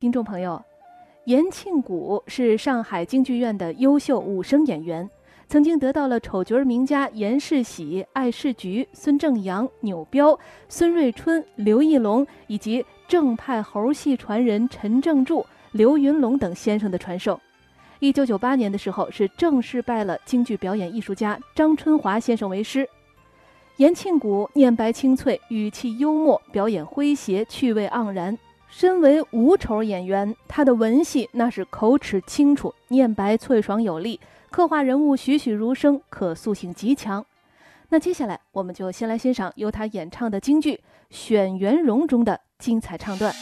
听众朋友，严庆谷是上海京剧院的优秀武生演员，曾经得到了丑角名家严世喜、艾世菊、孙正阳、钮彪、孙瑞春、刘义龙以及正派猴戏传人陈正柱、刘云龙等先生的传授。一九九八年的时候，是正式拜了京剧表演艺术家张春华先生为师。严庆谷念白清脆，语气幽默，表演诙谐，趣味盎然。身为无丑演员，他的文戏那是口齿清楚，念白脆爽有力，刻画人物栩栩如生，可塑性极强。那接下来，我们就先来欣赏由他演唱的京剧《选元荣》中的精彩唱段。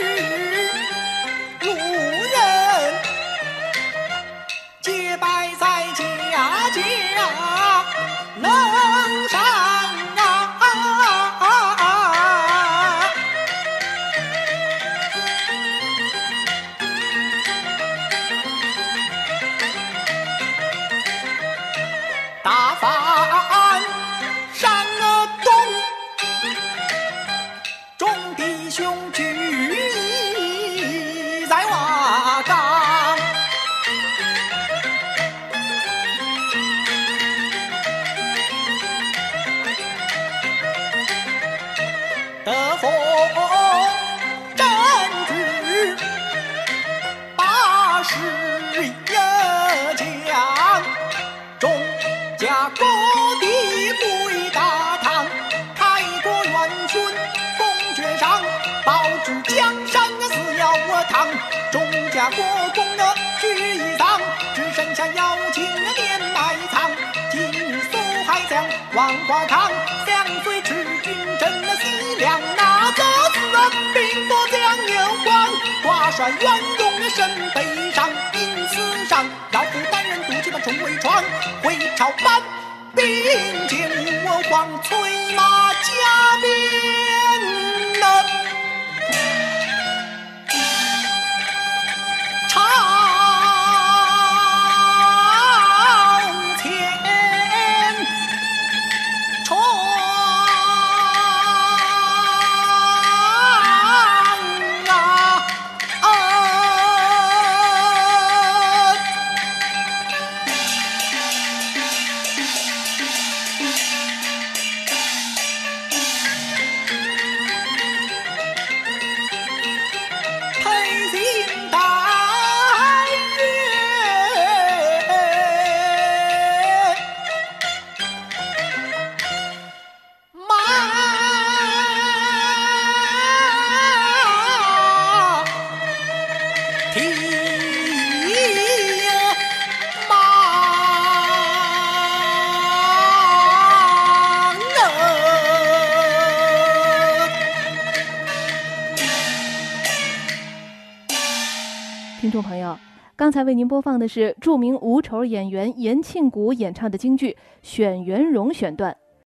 须得奉真主八十一将，众家各地归大唐，开国元勋封爵上，保住江山那死要我唐，众家国公那聚一堂，只剩下妖精那面埋藏，今日苏海江王花堂，相随。将那个死人，兵多将有光，挂帅元用的身背上，阴刺上，老虎单人独骑把重围闯，回朝班兵见我王催马加鞭。听众朋友，刚才为您播放的是著名无丑演员严庆谷演唱的京剧《选元荣》选段。